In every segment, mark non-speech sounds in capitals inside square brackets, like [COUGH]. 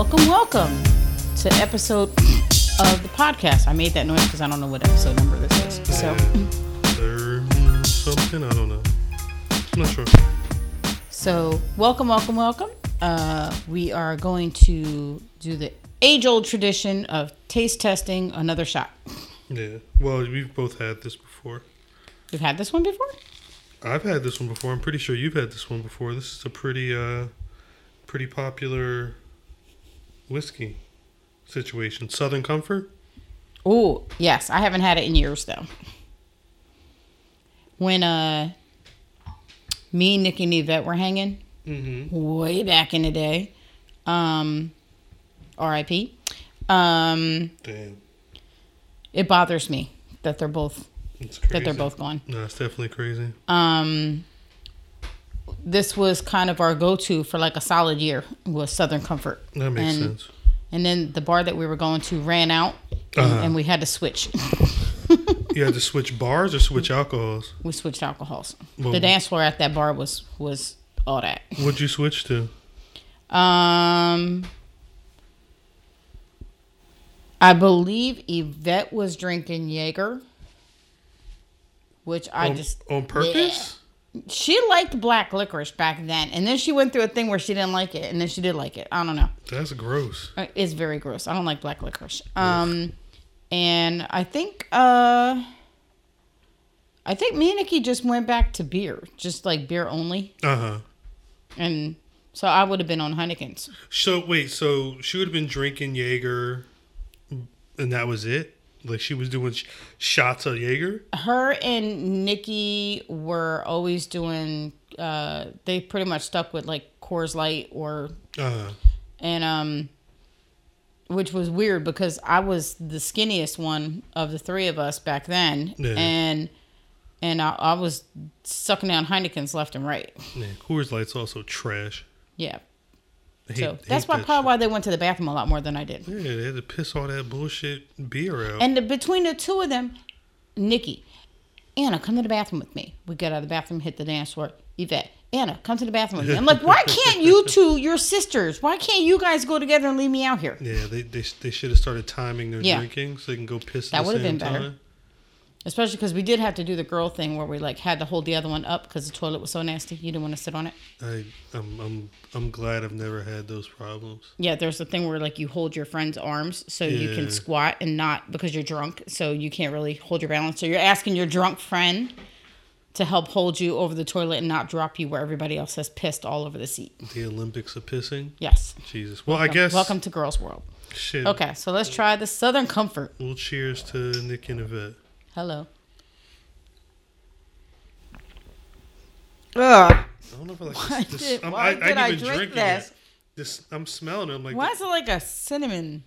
welcome, welcome to episode of the podcast. I made that noise because I don't know what episode number this is. So, something, I don't know. I'm not sure. so welcome, welcome, welcome. Uh, we are going to do the age-old tradition of taste testing another shot. Yeah. Well, we've both had this before. You've had this one before? I've had this one before. I'm pretty sure you've had this one before. This is a pretty uh pretty popular whiskey situation. Southern Comfort? Oh, yes. I haven't had it in years though. When uh me, Nikki, and Yvette were hanging Mm-hmm. way back in the day, um, R.I.P. Um, Damn. it bothers me that they're both that they're both gone. No, it's definitely crazy. Um, this was kind of our go-to for like a solid year was Southern Comfort. That makes and, sense. And then the bar that we were going to ran out, and, Uh-huh. and we had to switch. [LAUGHS] You had to switch bars or switch alcohols? we switched alcohols. Well- the dance floor at that bar was was all that. What'd you switch to? Um, I believe Yvette was drinking Jaeger, which I on, just on purpose? She liked black licorice back then, and then she went through a thing where she didn't like it, and then she did like it. I don't know. That's gross. Uh, It's very gross. I don't like black licorice. Um, and I think uh, I think me and Nikki just went back to beer, just like beer only, Uh huh. and so I would have been on Heineken's. So wait, so she would have been drinking Jaeger, and that was it. Like she was doing sh- shots of Jaeger. her and Nikki were always doing uh they pretty much stuck with like Coors Light or Uh huh. and um which was weird because I was the skinniest one of the three of us back then Yeah. and and I, I was sucking down Heineken's left and right. Yeah, Coors Light's also trash. Yeah. I So that's why probably shit. why they went to the bathroom a lot more than I did. Yeah, they had to piss all that bullshit beer out. And the, between the two of them, Nikki, Anna, come to the bathroom with me. We get out of the bathroom, hit the dance floor. Yvette, Anna, come to the bathroom with me. I'm like, why can't you [LAUGHS] two, your sisters, why can't you guys go together and leave me out here? yeah, they they, they should have started timing their Yeah. drinking so they can go piss. That would've same been better. time. Especially because we did have to do the girl thing where we like had to hold the other one up because the toilet was so nasty. You didn't want to sit on it. I I'm I'm I'm glad I've never had those problems. Yeah, there's the thing where like you hold your friend's arms so you can squat and not because you're drunk, so you can't really hold your balance. So you're asking your drunk friend to help hold you over the toilet and not drop you where everybody else has pissed all over the seat. The Olympics of pissing. Yes. Jesus. Well, I guess. Welcome to Girls World. Shit. Okay, so let's try the Southern Comfort. Well, cheers to Nick and Yvette. Hello. Ugh. I don't know if I like Why this. this did- I'm, why I, did I, I even drink this? it. This I'm smelling it. I'm like, Why is it like a cinnamon?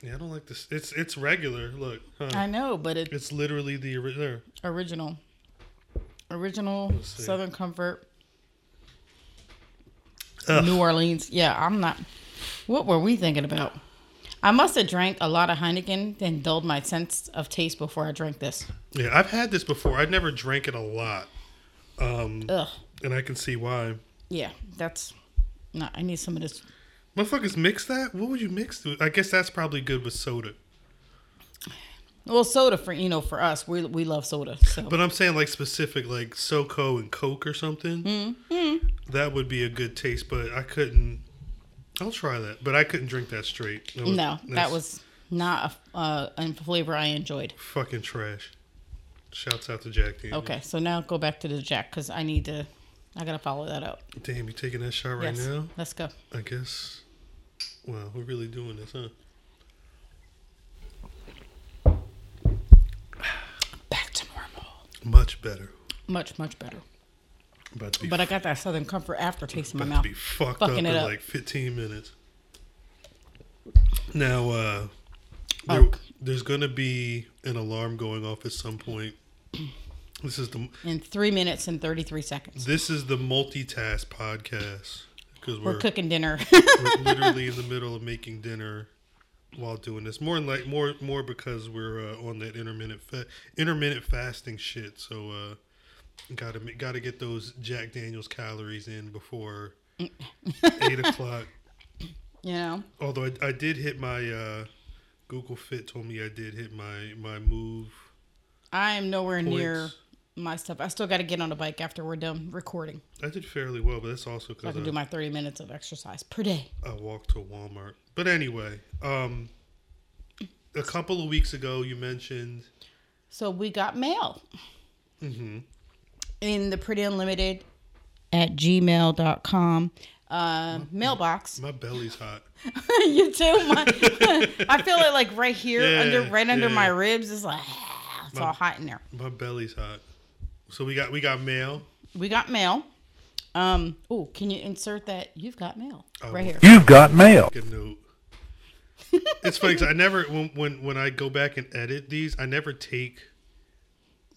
yeah, I don't like this. It's it's regular. Look, huh? I know, but it's it's literally the original. original. Original. Southern Comfort. Ugh. New Orleans. Yeah, I'm not. What were we thinking about? I must have drank a lot of Heineken and dulled my sense of taste before I drank this. Yeah, I've had this before. I've never drank it a lot, um, Ugh. and I can see why. Yeah, that's. No, I need some of this. Motherfuckers mix that? What would you mix with? I guess that's probably good with soda. Well, soda for you know for us, we we love soda. So But I'm saying like specific, like SoCo and Coke or something. Mm-hmm. That would be a good taste, but I couldn't. I'll try that, but I couldn't drink that straight. That was- no, that was not a, uh, a flavor I enjoyed. fucking trash. Shouts out to Jack Daniels. Okay, so now go back to the Jack because I need to. I gotta follow that up. Damn, you taking that shot right yes, now? let's go. I guess. Wow, we're really doing this, huh? [SIGHS] Back to normal. Much better. Much much better. To be, But I got that Southern Comfort aftertaste in my mouth. be fucked Fucking up it in up. like 15 minutes. Now, uh, there, there's gonna be an alarm going off at some point. This is the In three minutes and thirty three seconds, this is the multitask podcast because we're we're, cooking dinner. [LAUGHS] we're [LAUGHS] literally in the middle of making dinner while doing this. More like more more because we're uh, on that intermittent fa- intermittent fasting shit. So uh, gotta gotta get those Jack Daniels calories in before [LAUGHS] eight o'clock. You know, Although I, I did hit my uh, Google Fit told me I did hit my my move I am nowhere near my stuff. I still got to get on a bike after we're done recording. I did fairly well, but that's also So I because can do my 30 minutes of exercise per day. I walked to Walmart. But anyway, um, a couple of weeks ago you mentioned. So we got mail hmm in the pretty unlimited at gmail.com uh, mailbox. My belly's hot. [LAUGHS] you too. My, [LAUGHS] I feel it like right here, Yeah, under right under my ribs. It's like it's My- all hot in there. My belly's hot. So we got we got mail. We got mail. Um. Oh, can you insert that? You've got mail Oh. right here. You've got mail. Good note. it's funny 'cause I never when, when when I go back and edit these, I never take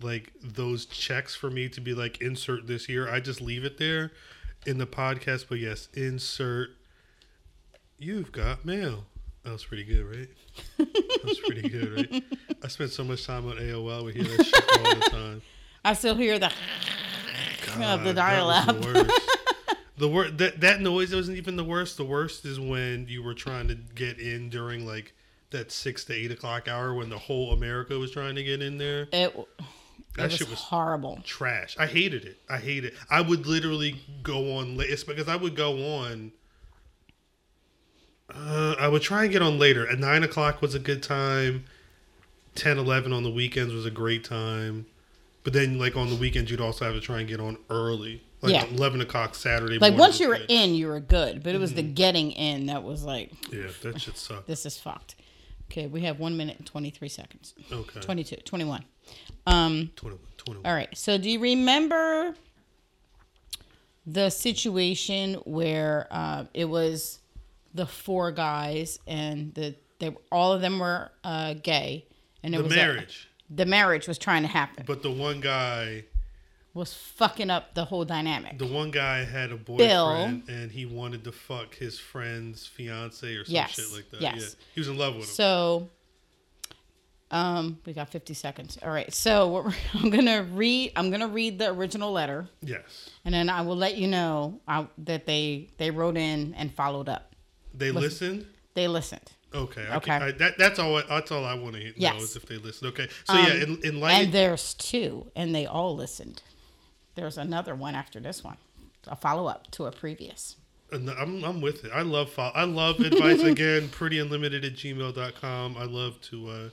like those checks for me to be like insert this here. I just leave it there in the podcast. But yes, insert. You've got mail. That was pretty good, right? That was pretty good, right? I spent so much time on AOL. We hear that shit all the time. I still hear the of the dial up. The worst. That that noise wasn't even the worst. The worst is when you were trying to get in during like that six to eight o'clock hour when the whole America was trying to get in there. It, That was, shit was horrible. trash. I hated it. I hate it. I would literally go on late. It's because I would go on. Uh, I would try and get on later. At nine o'clock was a good time. 10, 11 on the weekends was a great time. But then, like on the weekends, you'd also have to try and get on early, like Yeah. eleven o'clock Saturday. Like once you were good. in, you were good, but it was the Mm-hmm. getting in that was like yeah, that shit sucked. this is fucked. Okay, we have one minute and twenty three seconds. Okay, 22, 21. Um. 21, 21. All right. So do you remember the situation where uh, it was the four guys and the they all of them were uh, gay and it The was a- marriage, the marriage was trying to happen but the one guy, was fucking up the whole dynamic. the one guy had a Bill. boyfriend, and he wanted to fuck his friend's fiance or some Yes, shit like that. yes. Yeah, he was in love with him. So, um, we got fifty seconds. All right. So [LAUGHS] I'm gonna read. I'm gonna read the original letter, yes, and then I will let you know uh, that they they wrote in and followed up. they listened. They listened. Okay, Okay. I, that, that's all. That's all I want to know Yes. is if they listen. Okay, so Um, yeah, in, in light. And there's two, and they all listened. There's another one after this one, a follow up to a previous. And I'm, I'm with it. I love fo- I love advice [LAUGHS] again. Pretty unlimited at gmail.com. I love to. Uh,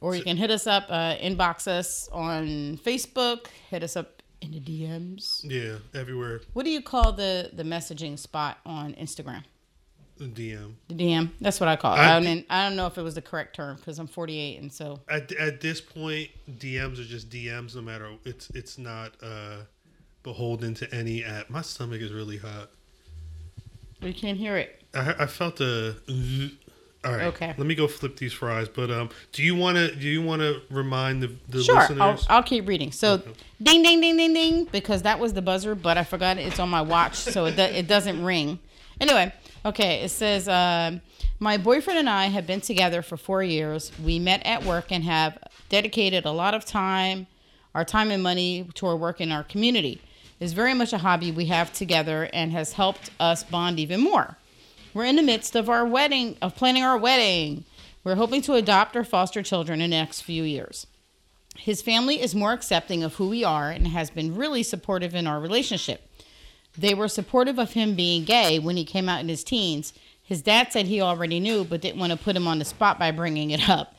Or you can hit us up, uh, inbox us on Facebook, hit us up in the DMs. yeah, everywhere. What do you call the the messaging spot on Instagram? The DM. The DM. That's what I call it. I- I, don't, I don't know if it was the correct term because I'm 48, and so At, at this point, DMs are just DMs. No matter it's it's not uh, beholden to any app. My stomach is really hot. we can't hear it. I, I felt a. All right. Okay. Let me go flip these fries. But um, do you want to do you want to remind the the Sure, listeners? I'll, I'll keep reading. So, ding, ding, ding, ding, ding, because that was the buzzer, but I forgot it's on my watch, so it, do, it doesn't ring. Anyway, okay, it says, uh, My boyfriend and I have been together for four years. We met at work and have dedicated a lot of time, our time and money, to our work in our community. It's very much a hobby we have together and has helped us bond even more. We're in the midst of our wedding, of planning our wedding. We're hoping to adopt or foster children in the next few years. His family is more accepting of who we are and has been really supportive in our relationship. They were supportive of him being gay when he came out in his teens. His dad said he already knew, but didn't want to put him on the spot by bringing it up.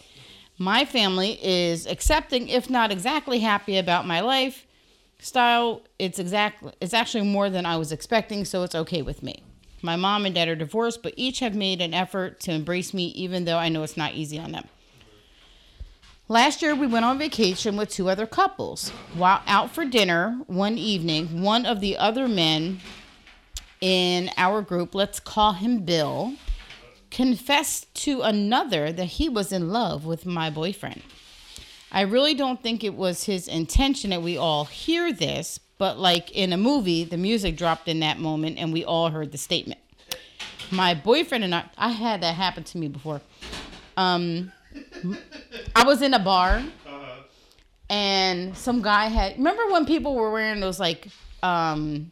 My family is accepting, if not exactly happy about my life style. It's exactly it's actually more than I was expecting, so it's okay with me. My mom and dad are divorced, but each have made an effort to embrace me, even though I know it's not easy on them. Last year, we went on vacation with two other couples. While out for dinner one evening, one of the other men in our group, let's call him Bill, confessed to another that he was in love with my boyfriend. I really don't think it was his intention that we all hear this, but like in a movie, the music dropped in that moment and we all heard the statement. My boyfriend and I, I had that happen to me before. Um, I was in a bar and some guy had, remember when people were wearing those like, um,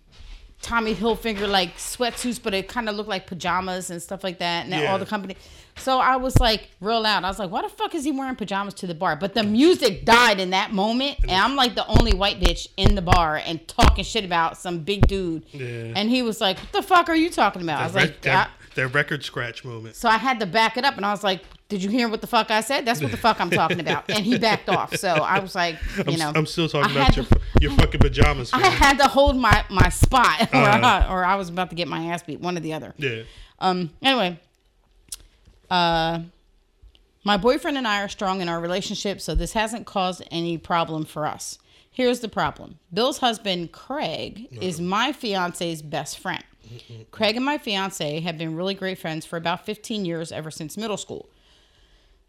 Tommy Hilfiger like sweatsuits, but it kind of looked like pajamas and stuff like that. And Yeah. all the company. So I was like real loud. I was like, "Why the fuck is he wearing pajamas to the bar?" But the music died in that moment, and I'm like the only white bitch in the bar and talking shit about some big dude. Yeah. And he was like, "What the fuck are you talking about?" I was That, like, that, "I- that record scratch moment. so I had to back it up, and I was like, "Did you hear what the fuck I said? That's what the fuck I'm talking about." And he backed off. So I was like, [LAUGHS] you I'm, know, I'm still talking I about your to- your fucking pajamas. [LAUGHS] I had to hold my my spot, [LAUGHS] or, Uh-huh. I, or I was about to get my ass beat, one or the other. yeah. Um. Anyway, uh, my boyfriend and I are strong in our relationship, so this hasn't caused any problem for us. Here's the problem: Bill's husband, Craig, is my fiance's best friend. Craig and my fiance have been really great friends for about 15 years, ever since middle school.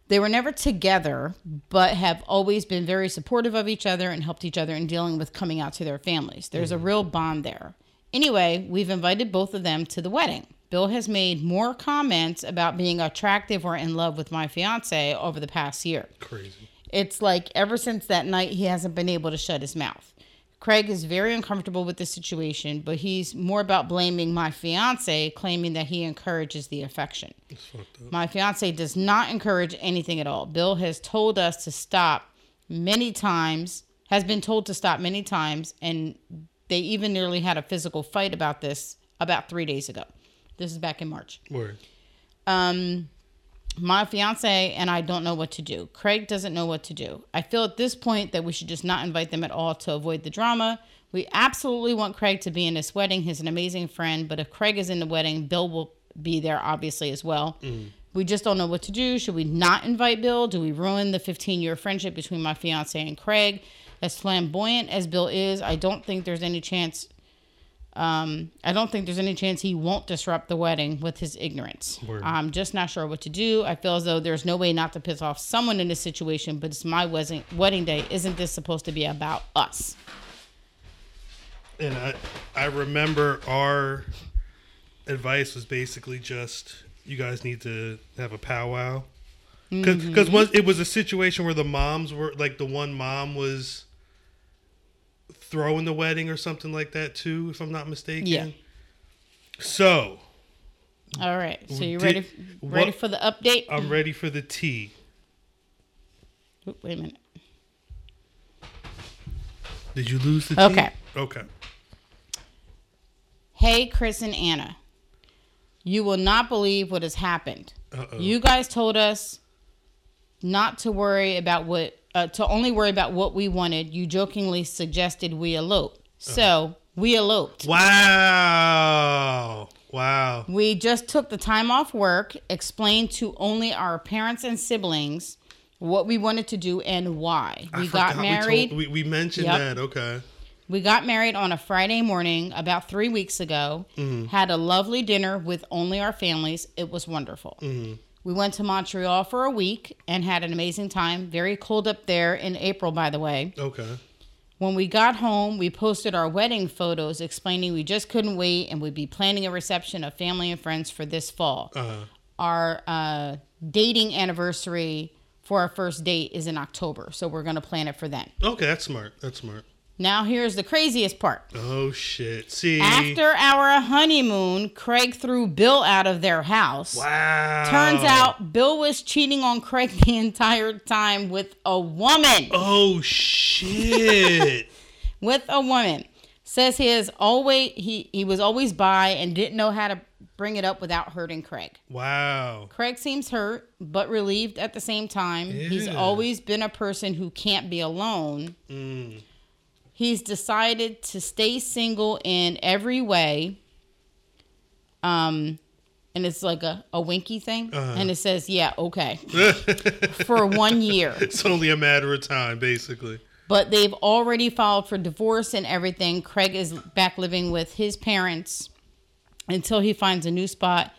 They were never together, but have always been very supportive of each other and helped each other in dealing with coming out to their families. There's a mm-hmm. real bond there. Anyway, we've invited both of them to the wedding. Bill has made more comments about being attractive or in love with my fiance over the past year. Crazy. It's like ever since that night, he hasn't been able to shut his mouth. Craig is very uncomfortable with the situation, but he's more about blaming my fiance, claiming that he encourages the affection. It's fucked up. My fiance does not encourage anything at all. Bill has told us to stop many times, has been told to stop many times, and they even nearly had a physical fight about this about three days ago. This is back in March. Word. Um, my fiance and I don't know what to do. Craig doesn't know what to do. I feel at this point that we should just not invite them at all to avoid the drama. We absolutely want Craig to be in this wedding. He's an amazing friend, but if Craig is in the wedding, Bill will be there obviously as well. Mm. We just don't know what to do. Should we not invite Bill? Do we ruin the 15 year friendship between my fiance and Craig? As flamboyant as Bill is, I don't think there's any chance um, I don't think there's any chance he won't disrupt the wedding with his ignorance. Word. I'm just not sure what to do. I feel as though there's no way not to piss off someone in this situation, but it's my wedding wedding day. Isn't this supposed to be about us? And I, I remember our advice was basically just you guys need to have a powwow because Mm-hmm. once it was a situation where the moms were like the one mom was throwing the wedding or something like that too, if I'm not mistaken. Yeah. So All right. So you ready ready what- for the update? I'm ready for the tea. Oop, wait a minute. Did you lose the tea? Okay. Okay. Hey, Chris and Anna. You will not believe what has happened. Uh-oh. You guys told us not to worry about what, uh, to only worry about what we wanted. You jokingly suggested we elope. Uh-huh. So we eloped. Wow. Wow. We just took the time off work, explained to only our parents and siblings what we wanted to do and why. I We got forgot married. We, told, we, we mentioned Yep. that. Okay. We got married on a Friday morning about three weeks ago. Mm-hmm. Had a lovely dinner with only our families. It was wonderful. Mm-hmm. We went to Montreal for a week and had an amazing time. Very cold up there in April, by the way. Okay. When we got home, we posted our wedding photos explaining we just couldn't wait and we'd be planning a reception of family and friends for this fall. Uh-huh. Our uh, dating anniversary for our first date is in October, so we're going to plan it for then. okay, that's smart. That's smart. Now, here's the craziest part. Oh shit. See. After our honeymoon, Craig threw Bill out of their house. Wow. Turns out Bill was cheating on Craig the entire time with a woman. Oh shit. [LAUGHS] With a woman. Says he is always he he was always bi and didn't know how to bring it up without hurting Craig. wow. Craig seems hurt but relieved at the same time. He's always been a person who can't be alone. Mm. He's decided to stay single in every way. Um, and it's like a, a winky thing. Uh-huh. And it says, yeah, okay, [LAUGHS] for one year. it's only a matter of time, basically. But they've already filed for divorce and everything. Craig is back living with his parents until he finds a new spot.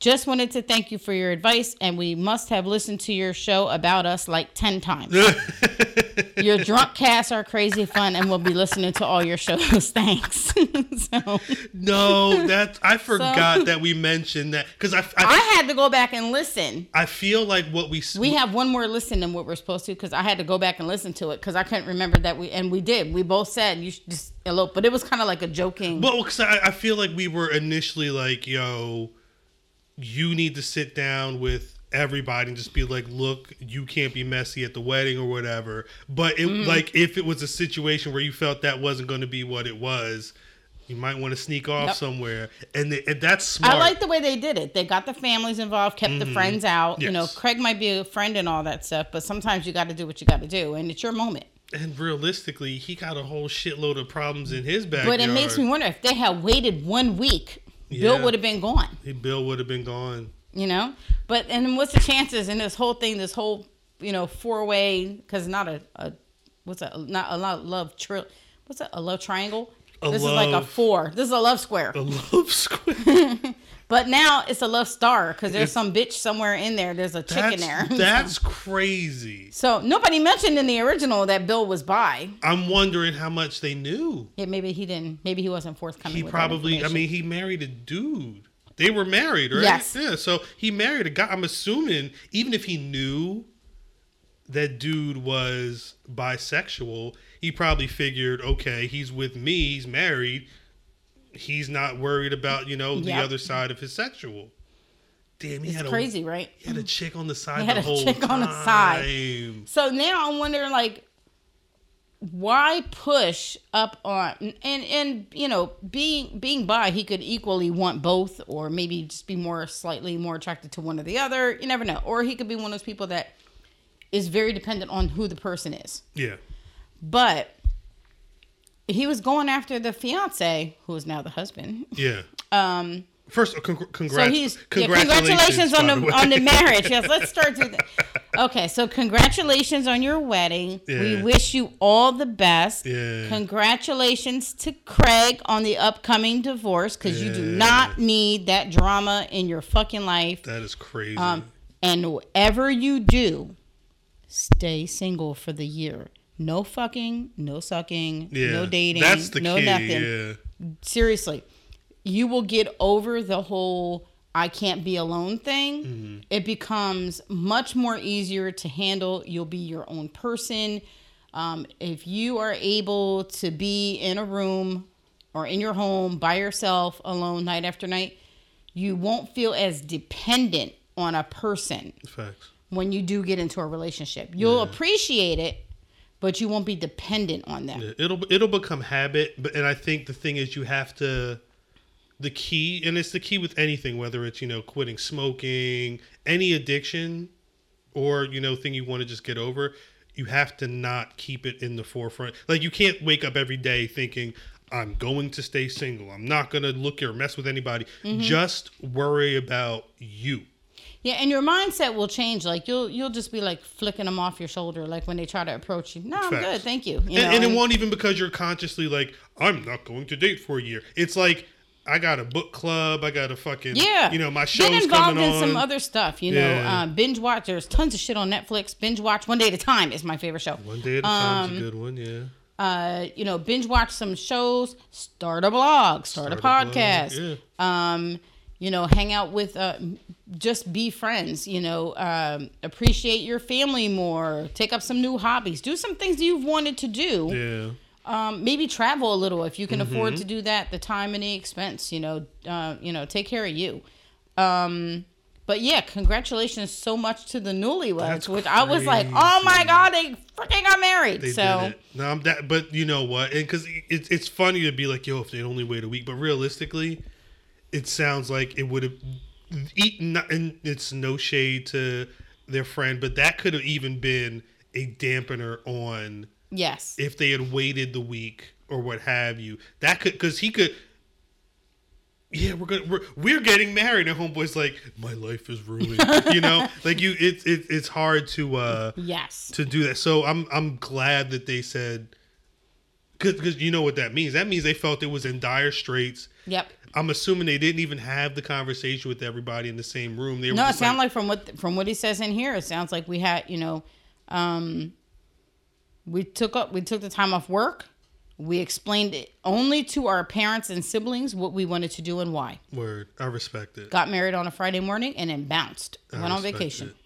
Just wanted to thank you for your advice, and we must have listened to your show about us like 10 times. [LAUGHS] your drunk casts are crazy fun, and we'll be listening to all your shows. [LAUGHS] Thanks. [LAUGHS] so no, that's I forgot that we mentioned that because I, I I, had to go back and listen. I feel like what we We have one more listen than what we're supposed to because I had to go back and listen to it because I couldn't remember that we and we did. We both said you should just elope, but it was kind of like a joking. Well, because I, I feel like we were initially like, yo, you need to sit down with everybody and just be like, look, you can't be messy at the wedding or whatever. But it Mm-hmm. like if it was a situation where you felt that wasn't going to be what it was, you might want to sneak off Yep. somewhere, and, they, and that's smart. I like the way they did it. They got the families involved, kept the friends out. You know, Mm-hmm. Craig might be a friend and all that stuff, but sometimes you got to do what you got to do, and it's your moment. and realistically, he got a whole shitload of problems in his backyard. But it makes me wonder if they had waited one week, Yeah. Bill would have been gone. He- Bill would have been gone. You know, but and what's the chances in this whole thing, this whole you know four way? Because not a, a what's that? Not a lo- love tri- What's that? A love triangle. A this is like a four. This is a love square. A love square. [LAUGHS] [LAUGHS] But now it's a love star because there's some bitch somewhere in there. There's a chick in there. [LAUGHS] that's crazy. so nobody mentioned in the original that Bill was bi. I'm wondering how much they knew. Yeah, maybe he didn't. Maybe he wasn't forthcoming. He probably. I mean, he married a dude. They were married, right? Yes. Yeah. So he married a guy. I'm assuming, even if he knew that dude was bisexual, he probably figured, okay, he's with me. He's married. He's not worried about you know the Yep. other side of his sexual. Damn, he it's had a crazy, right? he had a chick on the side He had the a whole chick time. on the side. So now I'm wondering, like, why push up on and and you know being being bi, he could equally want both, or maybe just be more slightly more attracted to one or the other. You never know. Or he could be one of those people that is very dependent on who the person is. Yeah. But he was going after the fiance, who is now the husband. Yeah. [LAUGHS] Um, First, congr- congrats. so he's yeah, congratulations, congratulations on by the on the marriage. Yes, let's [LAUGHS] start with that. Okay, so congratulations on your wedding. We wish you all the best. Yeah. Congratulations to Craig on the upcoming divorce because you do not need that drama in your fucking life. That is crazy. Um, and whatever you do, stay single for the year. No fucking, no sucking, yeah. no dating, That's the no key. nothing Yeah. seriously, you will get over the whole I can't be alone thing. Mm-hmm. It becomes much more easier to handle. You'll be your own person. Um, if you are able to be in a room or in your home by yourself alone night after night, you won't feel as dependent on a person Facts. When you do get into a relationship. You'll appreciate it, but you won't be dependent on them. Yeah, it'll it'll become habit, but and I think the thing is you have to the key and it's the key with anything whether it's you know quitting smoking, any addiction or you know thing you want to just get over, you have to not keep it in the forefront. Like you can't wake up every day thinking I'm going to stay single. I'm not going to look or mess with anybody. Mm-hmm. Just worry about you. Yeah, and your mindset will change. Like you'll you'll just be like flicking them off your shoulder, like when they try to approach you. No, I'm good, thank you. you and, know, and it and- won't even because you're consciously like, I'm not going to date for a year. It's like I got a book club. I got a fucking yeah, You know, my show's Get involved coming in on. some other stuff. You know, Yeah. uh, binge watch. There's tons of shit on Netflix. Binge watch one day at a time is my favorite show. One day at a time's Um, a good one. Yeah. Uh, you know, binge watch some shows. Start a blog. Start, a Start a blog, podcast. Um, you know, hang out with. Uh, just be friends. You know, um, appreciate your family more. Take up some new hobbies. Do some things you've wanted to do. Yeah. um, maybe travel a little if you can afford Mm-hmm. to do that. The time and the expense, you know, uh, you know, take care of you. Um, but yeah, congratulations so much to the newlyweds, That's which I was like, oh my god, they freaking got married. They so did it. No, I'm that. But you know what? And because it's it's funny to be like, yo, if they only wait a week. But realistically, it sounds like it would have eaten. And it's no shade to their friend, but that could have even been a dampener on yes, if they had waited the week or what have you. That could because he could. Yeah, we're gonna we're, we're getting married, and homeboy's like, my life is ruined. [LAUGHS] you know, like you, it's it, it's hard to uh yes, to do that. So I'm I'm glad that they said because you know what that means. That means they felt it was in dire straits. yep. I'm assuming they didn't even have the conversation with everybody in the same room. They were No, it sounds like from what from what he says in here, it sounds like we had, you know, um, we took up we took the time off work. We explained it only to our parents and siblings what we wanted to do and why. word. I respect it. got married on a Friday morning and then bounced. I Went on vacation. it.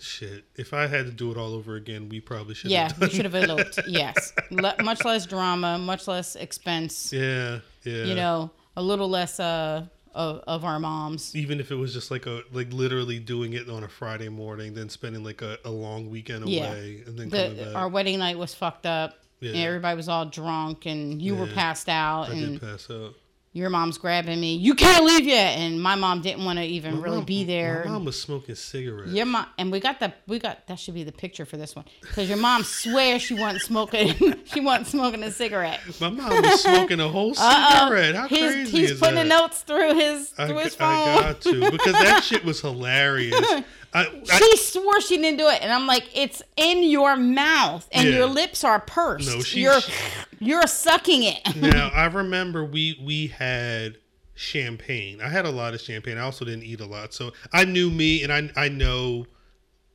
Shit. If I had to do it all over again, we probably should. Yeah, have Yeah, we should have eloped. [LAUGHS] Yes, Le- much less drama, much less expense. Yeah, yeah. You know, a little less uh of, of our moms. even if it was just like a like literally doing it on a Friday morning, then spending like a, a long weekend away Yeah. and then coming The back. our wedding night was fucked up. Yeah. Everybody was all drunk, and you were passed out, I and did pass out. Your mom's grabbing me. You can't leave yet, and my mom didn't want to even My really mom- be there. My mom was smoking cigarettes. Your mom and we got the we got that should be the picture for this one because your mom swears she wasn't smoking [LAUGHS] she wasn't smoking a cigarette. My mom was smoking a whole cigarette. How he's, crazy he's is putting that? the notes through his I, through his I got to because that shit was hilarious. [LAUGHS] I, I, she swore she didn't do it, and I'm like, it's in your mouth, and Yeah. your lips are pursed. No, she- you're she- you're sucking it. [LAUGHS] now I remember we we had champagne. I had a lot of champagne. I also didn't eat a lot, so I knew me, and I I know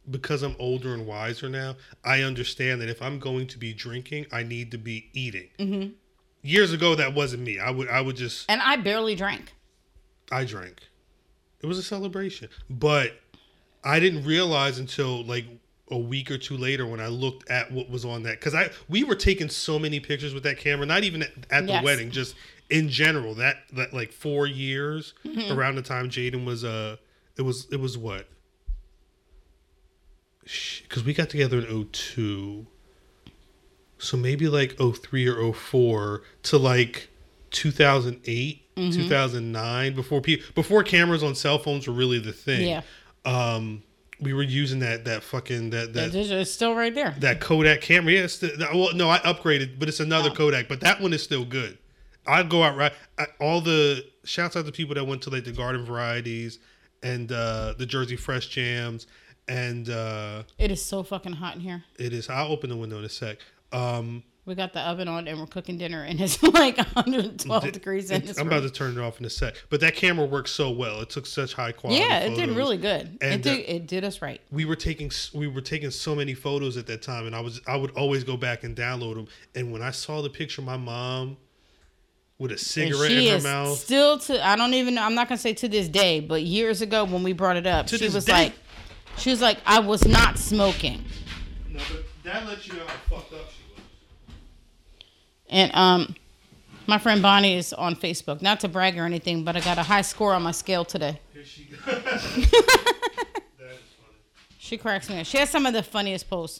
because I'm older and wiser now. I understand that if I'm going to be drinking, I need to be eating. Mm-hmm. Years ago, that wasn't me. I would I would just and I barely drank. I drank. It was a celebration, but I didn't realize until like a week or two later when I looked at what was on that because I we were taking so many pictures with that camera, not even at, at the Yes. wedding, just in general. That that like four years Mm-hmm. around the time Jaden was uh it was it was what because we got together in 02 so maybe like 03 or 04 to like 2008 Mm-hmm. 2009 before people before cameras on cell phones were really the thing Yeah. Um we were using that that fucking that that It's still right there. that Kodak camera. Yeah, it's well, no, I upgraded, but it's another Oh. Kodak. But that one is still good. I'd go out right. I, all the shouts out to people that went to like the Garden Varieties and uh, the Jersey Fresh Jams, and uh, It is so fucking hot in here. it is. I'll open the window in a sec. Um, We got the oven on and we're cooking dinner, and it's [LAUGHS] like 112 degrees in this I'm room. about to turn it off in a sec. But that camera worked so well. It took such high quality. yeah, it did really good. And, it did. uh, it did us right. we were taking we were taking so many photos at that time and i was i would always go back and download them and when i saw the picture of my mom with a cigarette in her mouth still to. I don't even. know I'm not gonna say to this day, but years ago when we brought it up, To she was day. like, she was like, I was not smoking. no, but that lets you know how fucked up And um, my friend Bonnie is on Facebook. Not to brag or anything, but I got a high score on my scale today. here she goes [LAUGHS] that is funny She cracks me up. She has some of the funniest posts.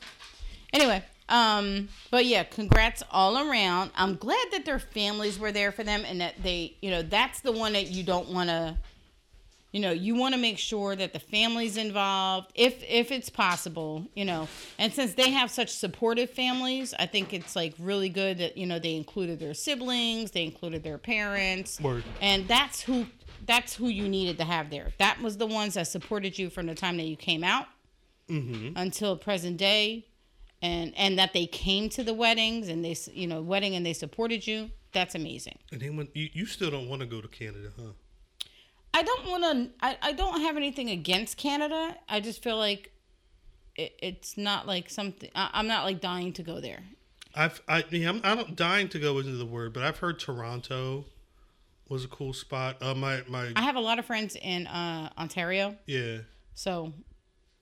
Anyway, um, but yeah, congrats all around. I'm glad that their families were there for them and that they, you know, that's the one that you don't want to, you know, you want to make sure that the family's involved if if it's possible, you know. And since they have such supportive families, I think it's like really good that you know they included their siblings, they included their parents, Word. and that's who that's who you needed to have there. That was the ones that supported you from the time that you came out Mm-hmm. until present day and and that they came to the weddings and they you know wedding and they supported you that's amazing and then when you, you still don't want to go to canada huh i don't want to I, I don't have anything against canada. I just feel like it, it's not like something I, i'm not like dying to go there. I've i mean i'm, I'm not dying to go into the word but i've heard toronto was a cool spot. Uh my my i have a lot of friends in uh ontario. Yeah. So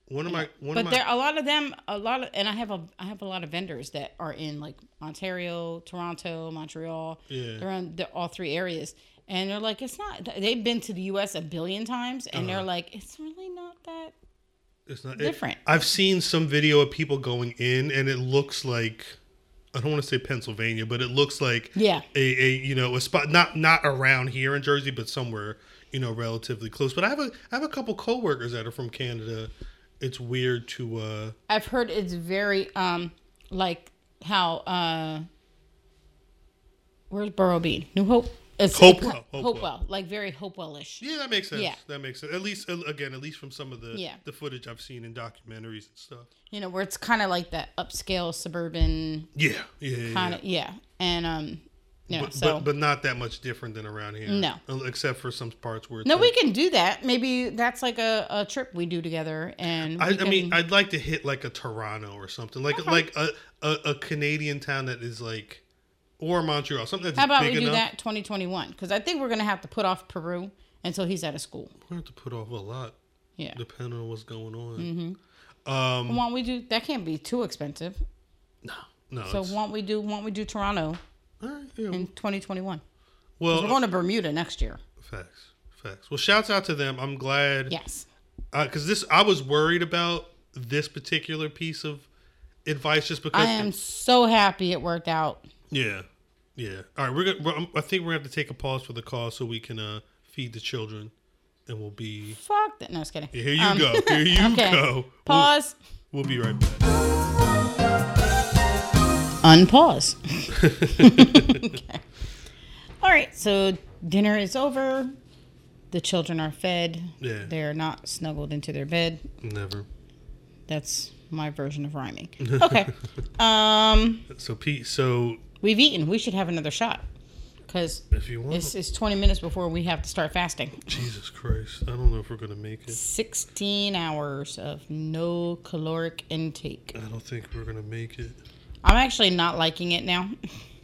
one of my one but of my But there a lot of them a lot of and i have a i have a lot of vendors that are in like ontario toronto montreal. Yeah. they're in the, all three areas and they're like it's not they've been to the us a billion times and they're Uh-huh. like it's really not that It's not Different. It, I've seen some video of people going in, and it looks like I don't want to say Pennsylvania, but it looks like Yeah. a, a you know a spot not not around here in Jersey, but somewhere you know relatively close. But I have a I have a couple coworkers that are from Canada. It's weird to uh i've heard it's very um like how uh where's Borough Bean? new hope it's Hopewell, hopewell, Hopewell. like very hopewellish yeah that makes sense. Yeah. That makes sense. At least again, at least from some of the Yeah. the footage I've seen in documentaries and stuff. you know where it's kind of like that upscale suburban Yeah, yeah, yeah. kind yeah. of yeah and um you know But, so but but not that much different than around here. No. Uh, except for some parts where it's No, like- we can do that. Maybe that's like a, a trip we do together, and I, we I mean, can- I'd like to hit like a Toronto or something, like like a, a, a Canadian town that is like, or Montreal, something that's how about we do enough. that 2021? Because I think we're gonna have to put off Peru until he's out of school. We're going to have to put off a lot, Yeah, depending on what's going on. Mm-hmm. Um, Why don't we do? That can't be too expensive. no, no. So it's- don't we do? Why don't we do Toronto right, yeah, in 2021? well, We're going to Bermuda next year. facts, facts. Well, shouts out to them. I'm glad. Yes. because this I was worried about this particular piece of advice just because I am so happy it worked out. Yeah yeah all right we're gonna we're, I'm- think we're gonna have to take a pause for the call so we can uh feed the children and we'll be Fuck that. No, kidding. here you Um, go [LAUGHS] here you okay. go we'll, Pause. we'll be right back Unpause. [LAUGHS] okay. All right. So dinner is over. The children are fed. Yeah. They're not snuggled into their bed. never That's my version of rhyming. [LAUGHS] Okay. um, so Pete so we've eaten. We should have another shot because it's, it's 20 minutes before we have to start fasting. Jesus Christ I don't know if we're gonna make it 16 hours of no caloric intake. I don't think we're gonna make it I'm actually not liking it now.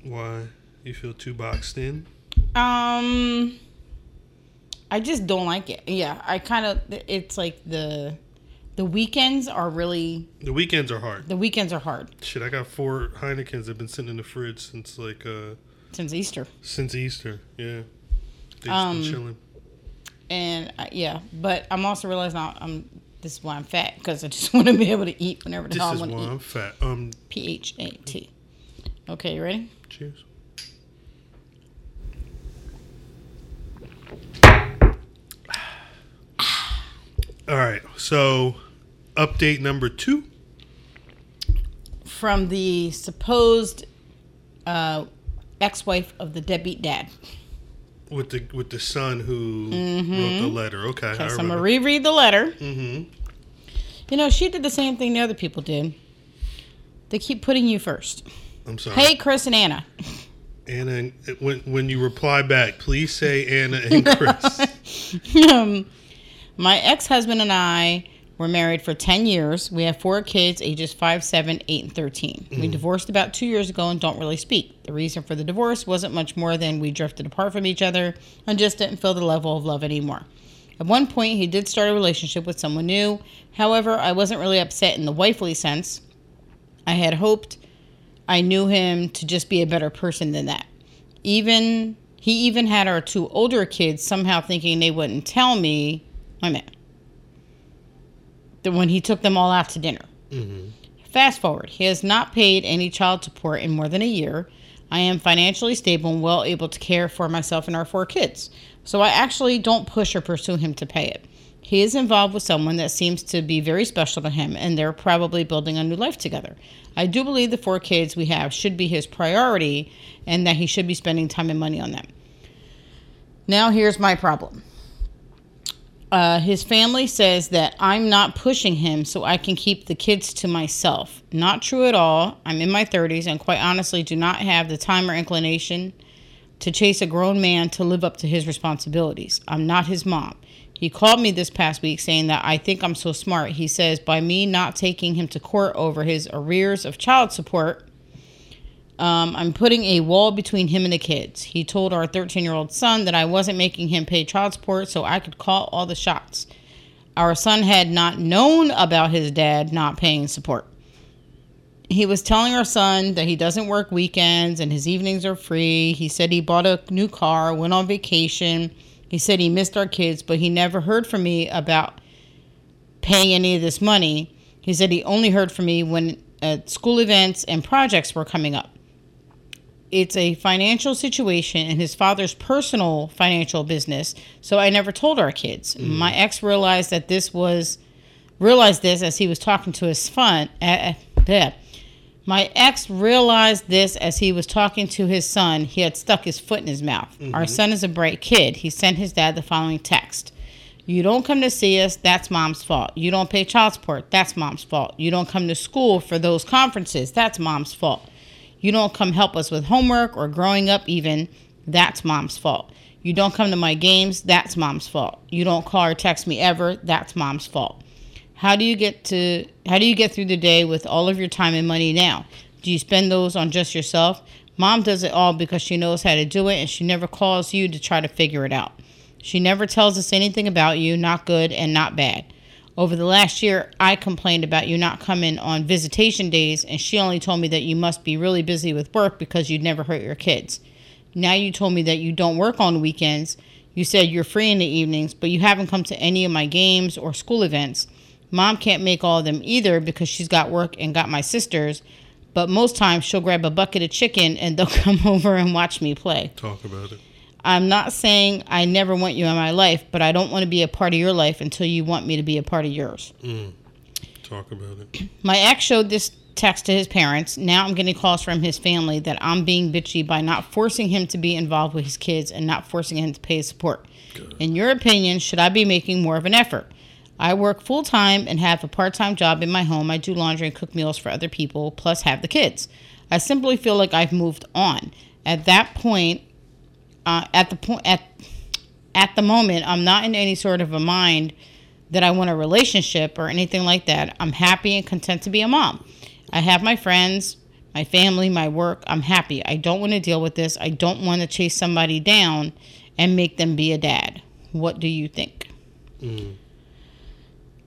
why you feel too boxed in Um, I just don't like it. Yeah, I kind of. It's like the the weekends are really the weekends are hard the weekends are hard shit I got four Heinekens that have been sitting in the fridge since like uh since Easter. Since Easter, yeah. They just Um, been chilling. And uh, yeah, but I'm also realizing I'm. This is why I'm fat because I just [LAUGHS] want to be able to eat whenever the This hell I is want why to eat. I'm fat. Um, P H A T. Okay, you ready? cheers. [SIGHS] All right, so update number two. From the supposed uh, ex-wife of the deadbeat dad. with the with the son who wrote the letter. Okay, I Okay, so I'm gonna reread the letter. mm-hmm. You know, she did the same thing the other people did. They keep putting you first. I'm sorry. Hey, Chris and Anna. Anna, and- when when you reply back, please say Anna and Chris. [LAUGHS] um, my ex husband and I were married for 10 years. We have four kids, ages 5, 7, 8, and 13. We mm. divorced about two years ago and don't really speak. The reason for the divorce wasn't much more than we drifted apart from each other and just didn't feel the level of love anymore. At one point, he did start a relationship with someone new. However, I wasn't really upset in the wifely sense. I had hoped I knew him to just be a better person than that. Even he even had our two older kids somehow thinking they wouldn't tell me. Wait a That when he took them all out to dinner. Mm-hmm. Fast forward, he has not paid any child support in more than a year. I am financially stable and well able to care for myself and our four kids. So I actually don't push or pursue him to pay it. He is involved with someone that seems to be very special to him, and they're probably building a new life together. I do believe the four kids we have should be his priority and that he should be spending time and money on them. Now, here's my problem. Uh, his family says that I'm not pushing him so I can keep the kids to myself. Not true at all. I'm in my 30s and quite honestly do not have the time or inclination to chase a grown man to live up to his responsibilities. I'm not his mom. He called me this past week saying that I think I'm so smart. He says by me not taking him to court over his arrears of child support, um, I'm putting a wall between him and the kids. He told our 13 year old son that I wasn't making him pay child support so I could call all the shots. Our son had not known about his dad not paying support. He was telling our son that he doesn't work weekends and his evenings are free. He said he bought a new car, went on vacation. He said he missed our kids, but he never heard from me about paying any of this money. He said he only heard from me when school events and projects were coming up. It's a financial situation and his father's personal financial business, so I never told our kids. Mm. My ex realized that this was realized this as he was talking to his son. Uh, my ex realized this as he was talking to his son. He had stuck his foot in his mouth. Our mm-hmm. son is a bright kid. He sent his dad the following text You don't come to see us, that's mom's fault. You don't pay child support, that's mom's fault. You don't come to school for those conferences, that's mom's fault. You don't come help us with homework or growing up, even, that's mom's fault. You don't come to my games, that's mom's fault. You don't call or text me ever, that's mom's fault. How do you get to how do you get through the day with all of your time and money now? Do you spend those on just yourself? Mom does it all because she knows how to do it and she never calls you to try to figure it out. She never tells us anything about you, not good and not bad. Over the last year, I complained about you not coming on visitation days, and she only told me that you must be really busy with work because you'd never hurt your kids. Now you told me that you don't work on weekends. You said you're free in the evenings, but you haven't come to any of my games or school events. Mom can't make all of them either because she's got work and got my sisters, but most times she'll grab a bucket of chicken and [LAUGHS] they'll come over and watch me play. Talk about it. I'm not saying I never want you in my life, but I don't want to be a part of your life until you want me to be a part of yours. Mm. Talk about it. [CLEARS THROAT] My ex showed this text to his parents. Now I'm getting calls from his family that I'm being bitchy by not forcing him to be involved with his kids and not forcing him to pay his support. In your opinion, should I be making more of an effort? I work full time and have a part time job in my home. I do laundry and cook meals for other people, plus have the kids. I simply feel like I've moved on. At that point, uh, at the point at at the moment, I'm not in any sort of a mind that I want a relationship or anything like that. I'm happy and content to be a mom. I have my friends, my family, my work. I'm happy. I don't want to deal with this. I don't want to chase somebody down and make them be a dad. What do you think?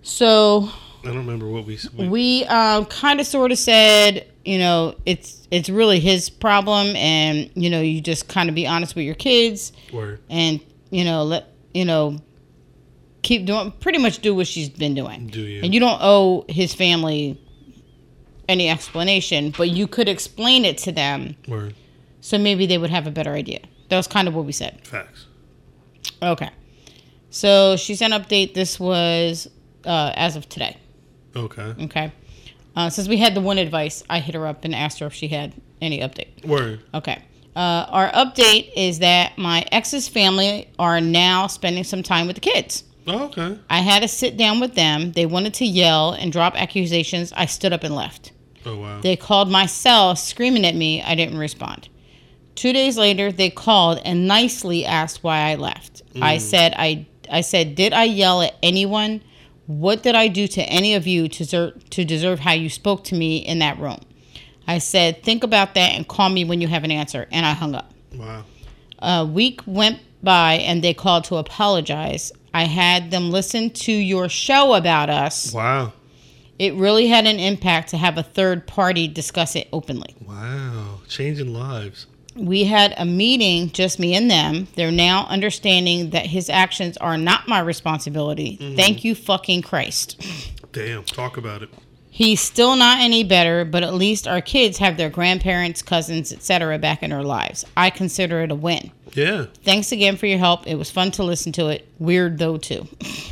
So I don't remember what we. we we um, kind of sort of said, you know, it's it's really his problem, and you know, you just kind of be honest with your kids, word. and you know, let you know, keep doing pretty much do what she's been doing. Do you? And you don't owe his family any explanation, but you could explain it to them, Word. so maybe they would have a better idea. That was kind of what we said. Facts. Okay. So she sent update. This was uh, as of today. Okay. Okay. Uh, since we had the one advice, I hit her up and asked her if she had any update. Word. Okay. Uh, our update is that my ex's family are now spending some time with the kids. Oh, okay. I had to sit down with them. They wanted to yell and drop accusations. I stood up and left. Oh wow. They called my cell screaming at me. I didn't respond. Two days later, they called and nicely asked why I left. I said, I, I said, did I yell at anyone? What did I do to any of you to deserve, to deserve how you spoke to me in that room? I said, think about that and call me when you have an answer. And I hung up. wow. A week went by and they called to apologize. I had them listen to your show about us. Wow. It really had an impact to have a third party discuss it openly. Wow. Changing lives. We had a meeting, just me and them. They're now understanding that his actions are not my responsibility. Mm-hmm. Thank you, fucking Christ. Damn. Talk about it. He's still not any better, but at least our kids have their grandparents, cousins, etc. back in our lives. I consider it a win. Yeah. Thanks again for your help. It was fun to listen to it. Weird though too.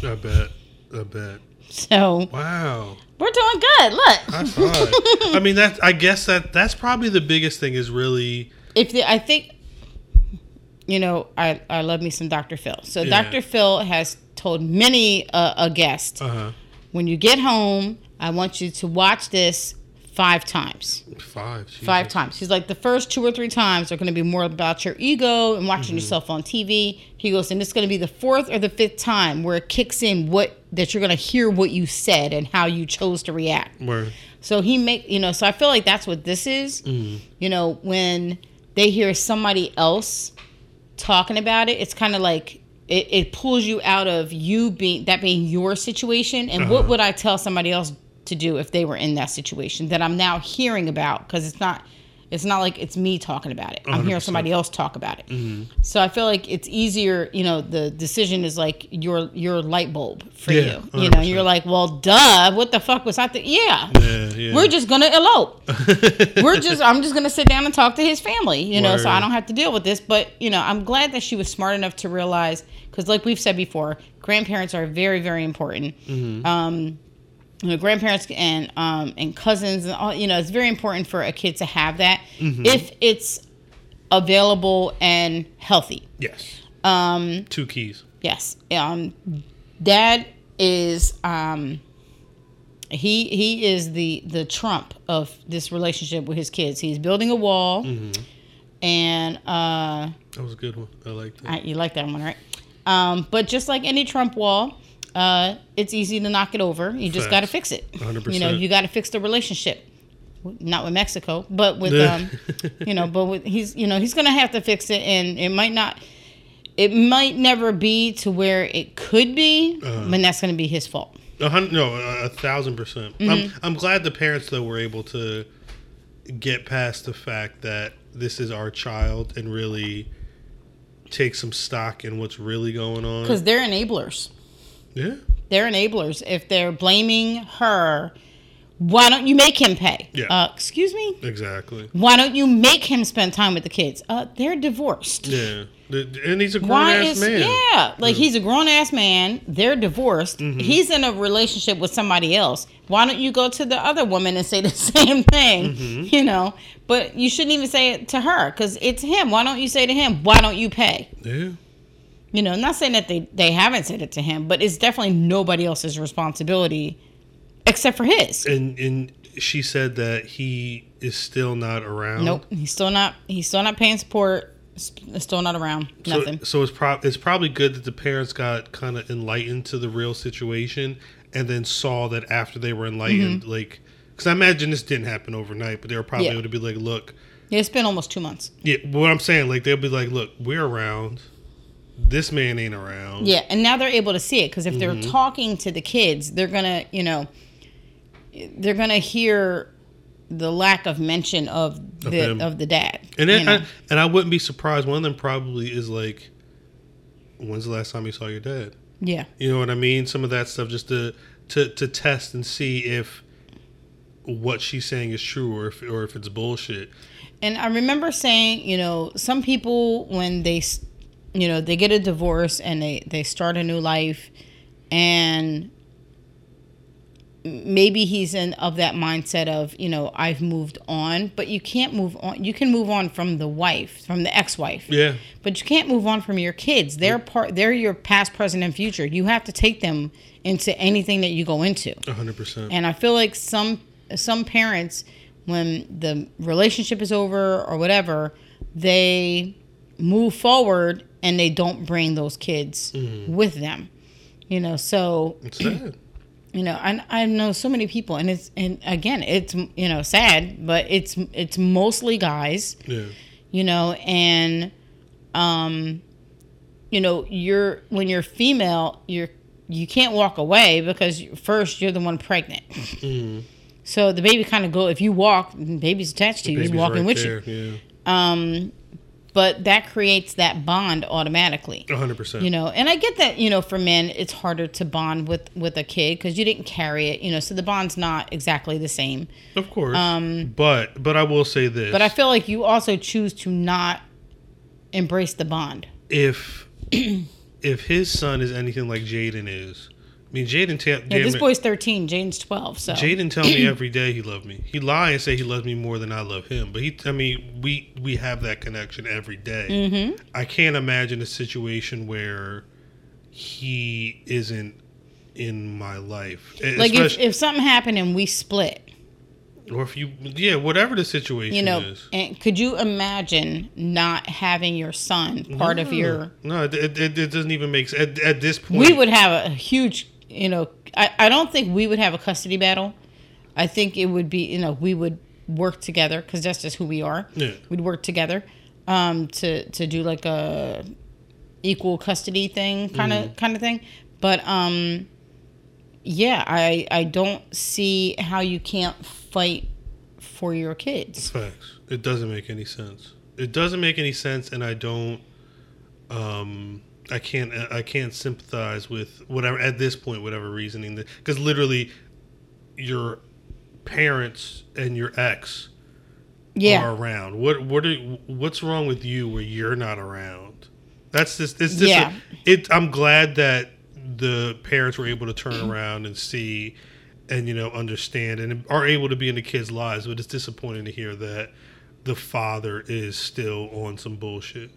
I bet. I bet. So Wow. we're doing good. Look, I. I mean, that. I guess that that's probably the biggest thing is really. If the, I think, you know, I I love me some Dr. Phil. So Yeah. Dr. Phil has told many uh, a guest Uh huh. when you get home, I want you to watch this five times. Five. Jesus. Five times. He's like the first two or three times are going to be more about your ego and watching yourself on TV. He goes, and it's going to be the fourth or the fifth time where it kicks in what that you're going to hear what you said and how you chose to react. Word. So he make you know. So I feel like that's what this is. You know, when they hear somebody else talking about it, it's kind of like it, it pulls you out of you being that being your situation. And what uh-huh. would I tell somebody else to do if they were in that situation that I'm now hearing about? Because it's not. It's not like it's me talking about it. I'm hearing 100%. somebody else talk about it. So I feel like it's easier. You know, the decision is like your your light bulb for Yeah, you. You know, 100%. you're like, well, duh. What the fuck was I? Th- yeah, Yeah. Yeah. we're just gonna elope. [LAUGHS] We're just I'm just gonna sit down and talk to his family, you know, so I don't have to deal with this. But you know, I'm glad that she was smart enough to realize because, like we've said before, grandparents are very very important. Mm-hmm. Um, you know, grandparents and um, and cousins and all you know, it's very important for a kid to have that Mm-hmm. if it's available and healthy. yes. Um, Two keys. Yes. Um, Dad is um, he he is the the trump of this relationship with his kids. He's building a wall, and uh, That was a good one. I like that. I, you like that one, right? Um, but just like any Trump wall, uh, it's easy to knock it over. You just got to fix it. 100%. You know, you got to fix the relationship. Not with Mexico, but with um, you know, but with he's you know he's gonna have to fix it, and it might not. It might never be to where it could be, Uh-huh. but that's gonna be his fault. A hundred, no, a, a thousand percent. I'm, Mm-hmm. I'm glad the parents though were able to get past the fact that this is our child and really take some stock in what's really going on. Because they're enablers. Yeah, They're enablers. If they're blaming her, why don't you make him pay? Yeah. Uh, excuse me? exactly. Why don't you make him spend time with the kids? Uh, they're divorced. Yeah, and he's a grown Why ass is man. yeah? Like he's a grown ass man. They're divorced. Mm-hmm. He's in a relationship with somebody else. Why don't you go to the other woman and say the [LAUGHS] same thing? Mm-hmm. You know, but you shouldn't even say it to her because it's him. Why don't you say to him? Why don't you pay? Yeah, You know, not saying that they they haven't said it to him, but it's definitely nobody else's responsibility except for his. and and she said that he is still not around. Nope, he's still not. He's still not paying support. Still not around. So, Nothing. so it's prob it's probably good that the parents got kind of enlightened to the real situation, and then saw that after they were enlightened, like, because I imagine this didn't happen overnight, but they were probably Mm-hmm. Yeah. able to be like, look, Yeah, it's been almost two months. yeah, what I'm saying, like they'll be like, look, we're around, this man ain't around. Yeah, and now they're able to see it because if they're Mm-hmm. talking to the kids, they're gonna, you know, they're gonna hear the lack of mention of the him. of, the dad. and then? I, and I wouldn't be surprised. One of them probably is like, when's the last time you saw your dad? yeah, You know what I mean? Some of that stuff just to to to test and see if what she's saying is true or if or if it's bullshit. and I remember saying, you know, some people when they, you know, they get a divorce and they they start a new life, and maybe he's in of that mindset of you know I've moved on, but you can't move on. You can move on from the wife, from the ex-wife. Yeah. But you can't move on from your kids. They're part. They're your past, present, and future. You have to take them into anything that you go into. hundred percent. And I feel like some some parents, when the relationship is over or whatever, they move forward and they don't bring those kids with them. You know, so [CLEARS THROAT] you know, I I know so many people, and it's and again, it's you know sad, but it's it's mostly guys Yeah. you know and um you know you're when you're female you're you can't walk away because first you're the one pregnant Mm. so the baby kind of go if you walk the baby's attached to you he's walking right with there. you Yeah. um but that creates that bond automatically hundred percent. you know and i get that you know for men it's harder to bond with with a kid because you didn't carry it you know so the bond's not exactly the same Of course. um, but but I will say this. but i feel like you also choose to not embrace the bond if [CLEARS THROAT] if his son is anything like Jaden is, I mean Jaden ta- Yeah, this it- boy's 13, Jaden's 12, so. Jaden tell me [CLEARS THROAT] every day he loved me. He lie and say he loves me more than I love him. But he, I mean, we we have that connection every day. Mhm. I can't imagine a situation where he isn't in my life. Like if, Especially- if something happened and we split, or if you, yeah, whatever the situation you know, is. and could you imagine not having your son part of No. your. no, it, it, it doesn't even make sense at, at this point. We would have a huge, you know, I, I don't think we would have a custody battle. I think it would be, you know, we would work together because that's just who we are. Yeah. We'd work together um, to to do like a equal custody thing kind of kind of thing. But um, yeah, I I don't see how you can't fight for your kids. Facts. It doesn't make any sense. It doesn't make any sense, and I don't. Um, I can't. I can't sympathize with whatever at this point, whatever reasoning that because literally, your parents and your ex Yeah. are around. What what are what's wrong with you where you're not around? That's just it's just Yeah. it. I'm glad that the parents were able to turn [CLEARS THROAT] around and see and you know understand and are able to be in the kids' lives. But it's disappointing to hear that the father is still on some bullshit.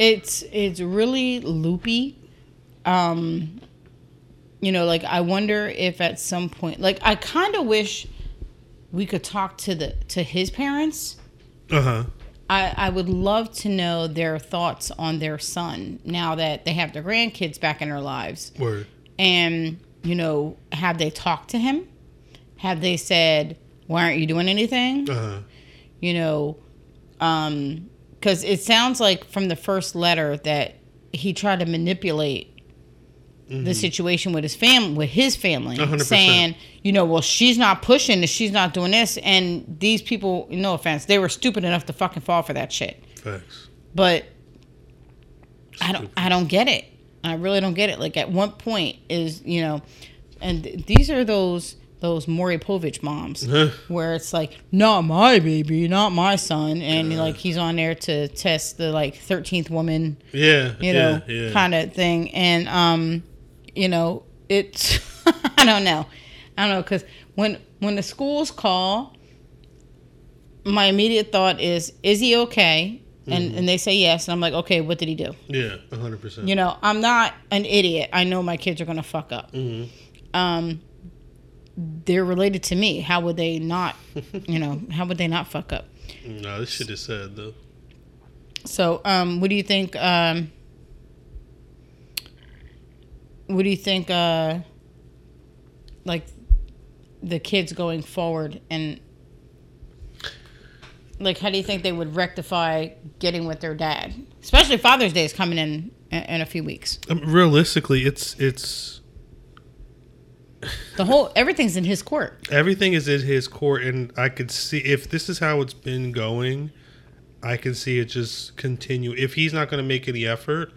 It's it's really loopy. Um you know, like I wonder if at some point like I kind of wish we could talk to the to his parents. Uh huh. I, I would love to know their thoughts on their son now that they have their grandkids back in their lives. Word. And, you know, have they talked to him? Have they said, why aren't you doing anything? Uh huh. you know um because it sounds like from the first letter that he tried to manipulate the situation with his fam with his family, 100%. saying, you know, well, she's not pushing, she's not doing this, and these people, no offense, they were stupid enough to fucking fall for that shit. Facts. But I don't, I don't get it. I really don't get it. Like, at what point is you know, and th- these are those those Maury Povich moms where it's like, not my baby, not my son, and like he's on there to test the like thirteenth woman Yeah. you know, yeah, yeah. kind of thing. And um, you know, it's [LAUGHS] I don't know, I don't know because when when the schools call, my immediate thought is, is he okay? And Mm-hmm. and they say yes, and I'm like, okay, what did he do? Yeah, hundred percent. You know, I'm not an idiot. I know my kids are gonna fuck up. Mhm. Um, they're related to me. How would they not? You know, [LAUGHS] how would they not fuck up? No, this shit is sad though. So, um, what do you think? Um, what do you think? Uh, like the kids going forward, and like, how do you think they would rectify getting with their dad? Especially Father's Day is coming in in a few weeks. Um, realistically, it's it's The whole everything's in his court. everything is in his court, and I could see if this is how it's been going, I can see it just continue. If he's not going to make any effort,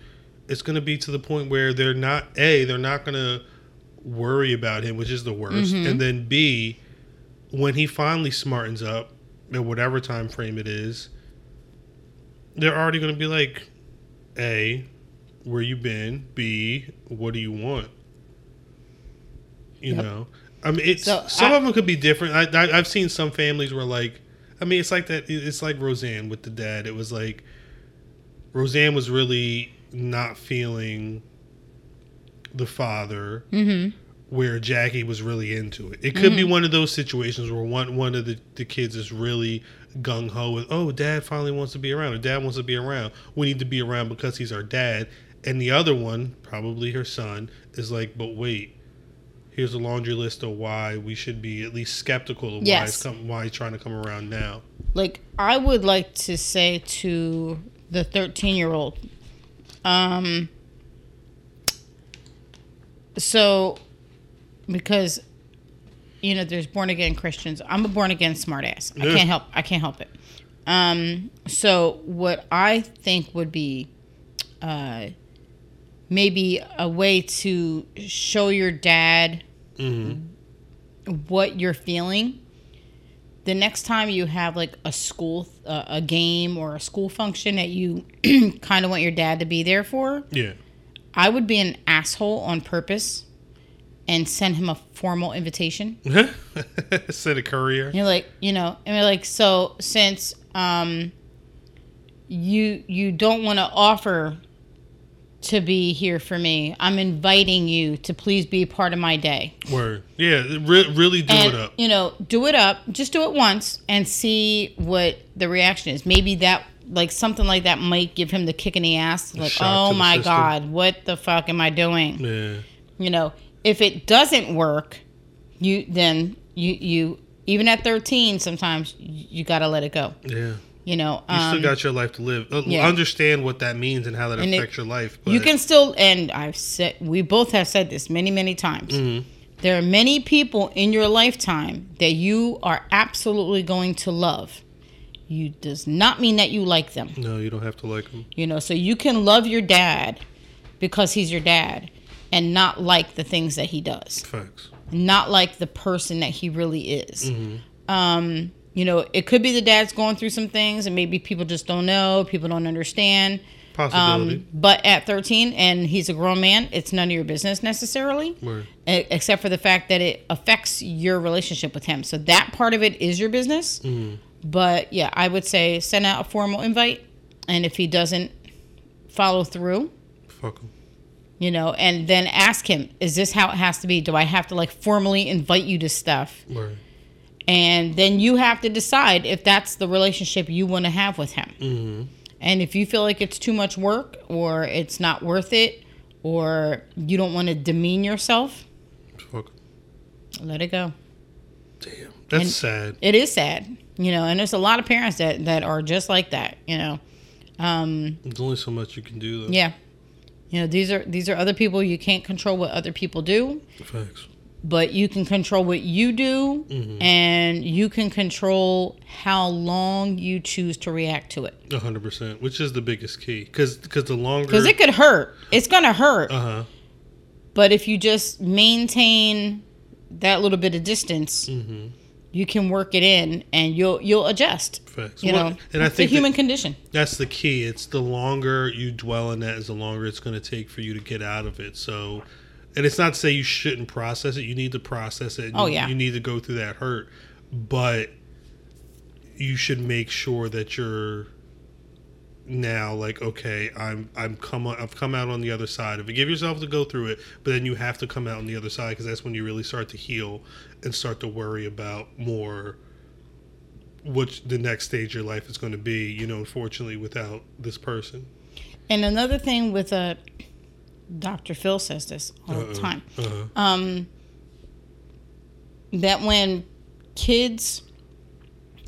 it's going to be to the point where they're not a they're not going to worry about him, which is the worst, mm-hmm. and then b when he finally smartens up at whatever time frame it is, they're already going to be like, a where you been, b what do you want, you Yep. know. I mean, it's So, some I- of them could be different. I, I I've seen some families where like, I mean, it's like that. It's like Roseanne with the dad. It was like Roseanne was really not feeling the father, Mm-hmm. where Jackie was really into it. It could be one of those situations where one one of the, the kids is really gung ho with, oh, dad finally wants to be around, or dad wants to be around. We need to be around because he's our dad. And the other one, probably her son, is like, but wait, here's a laundry list of why we should be at least skeptical of why, Yes. he's come, why he's trying to come around now. like I would like to say to the 13 year old, um, so because you know there's born again Christians, I'm a born again smartass. I can't help. I can't help it. Um, so what I think would be, uh, maybe a way to show your dad hmm what you're feeling the next time you have like a school uh, a game or a school function that you [CLEARS THROAT] kind of want your dad to be there for Yeah. i would be an asshole on purpose and send him a formal invitation [LAUGHS] Send a courier. you're like you know and you're like so since um you you don't want to offer to be here for me i'm inviting you to please be part of my day Word. Yeah, re- really do and it up. you know do it up just do it once and see what the reaction is maybe that like something like that might give him the kick in the ass like oh my system. god what the fuck am i doing Yeah. you know if it doesn't work you then you you even at 13 sometimes you, you got to let it go Yeah. You know You um, still got your life to live. Uh, yeah. Understand what that means and how that And it- affects your life. But you can still and i've said we both have said this many many times Mhm. there are many people in your lifetime that you are absolutely going to love you does not mean that you like them No, you don't have to like them. you know so you can love your dad because he's your dad and not like the things that he does Facts. not like the person that he really is Mhm. um you know it could be the dad's going through some things and maybe people just don't know people don't understand Possibility. um, but at 13 and he's a grown man it's none of your business necessarily Word. except for the fact that it affects your relationship with him so that part of it is your business Mhm. but yeah i would say send out a formal invite and if he doesn't follow through Fuck them. you know and then ask him is this how it has to be do i have to like formally invite you to stuff Word. And then you have to decide if that's the relationship you want to have with him Mm-hmm. and if you feel like it's too much work or it's not worth it or you don't want to demean yourself Fuck let it go Damn. That's And- sad. it is sad you know and there's a lot of parents that that are just like that you know um There's only so much you can do though. yeah You know, these are these are other people. You can't control what other people do, Facts. But you can control what you do, and you can control how long you choose to react to it. A hundred percent, which is the biggest key, because because the longer, Because it could hurt. It's gonna hurt. uh huh, But if you just maintain that little bit of distance, mm-hmm. you can work it in, and you'll you'll adjust. facts. You Well, know, and I think the human that- condition. that's the key. It's the longer you dwell in that, is the longer it's going to take for you to get out of it. So, and it's not to say you shouldn't process it. You need to process it. Oh, you, yeah. you need to go through that hurt, but you should make sure that you're now like okay i'm i'm come i've come out on the other side of it give yourself to go through it but then you have to come out on the other side because that's when you really start to heal and start to worry about more what the next stage of your life is going to be you know unfortunately without this person And another thing with a Dr. Phil says this all the Uh-oh. time. uh-huh. Um, that when kids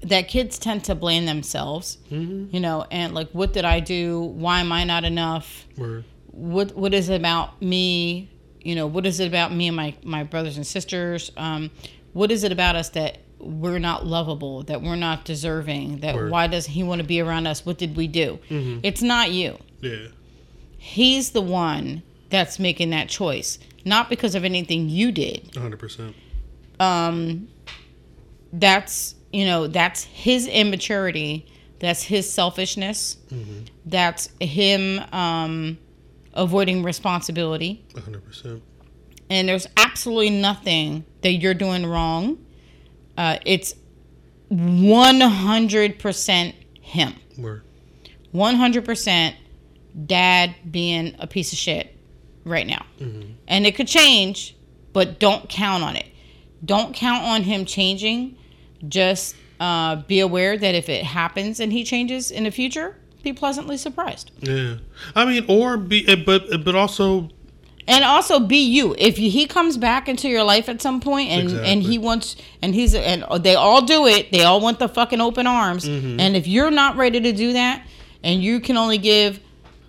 that kids tend to blame themselves, mm-hmm. you know, and like what did I do? Why am I not enough? Word. What what is it about me? You know, what is it about me and my my brothers and sisters? Um, what is it about us that we're not lovable, that we're not deserving, that Word. why does he want to be around us? What did we do? Mhm. It's not you. yeah He's the one that's making that choice, not because of anything you did. 100% Um, that's you know that's his immaturity, that's his selfishness, Mhm. that's him um, avoiding responsibility, 100% and there's absolutely nothing that you're doing wrong. Uh, it's 100% him. Word. 100% dad being a piece of shit right now. Mhm. And it could change, but don't count on it. Don't count on him changing. Just uh, be aware that if it happens and he changes in the future, be pleasantly surprised. yeah i mean or be eh, but but also And also be you. If he comes back into your life at some point and and he wants and he's and they all do it, they all want the fucking open arms. Mhm. And if you're not ready to do that and you can only give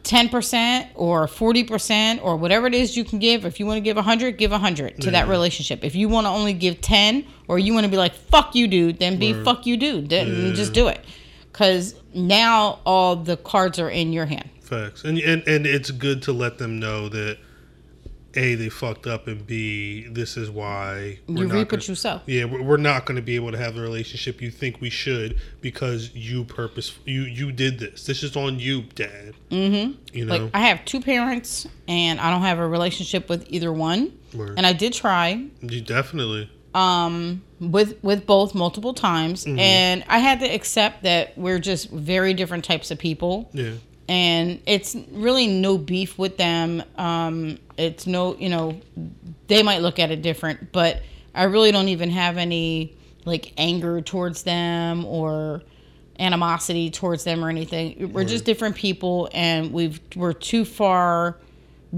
10% or 40% or whatever it is you can give, if you want to give 100, give 100 to that relationship. If you want to only give 10 or you want to be like fuck you dude, then be Word. fuck you dude. Then Yeah. just do it. Cuz now all the cards are in your hand. Facts, and and and it's good to let them know that a they fucked up, and b this is why we're You not reap what you sow. Yeah, we're not going to be able to have the relationship you think we should because you purpose you you did this. This is on you, Dad. Mm Mhm. You know, Like I have two parents and I don't have a relationship with either one. And I did try you definitely. um with with both multiple times Mm-hmm. and I had to accept that we're just very different types of people Yeah, and it's really no beef with them. Um it's no, you know, they might look at it different, but I really don't even have any like anger towards them or animosity towards them or anything. We're just different people and we've we're too far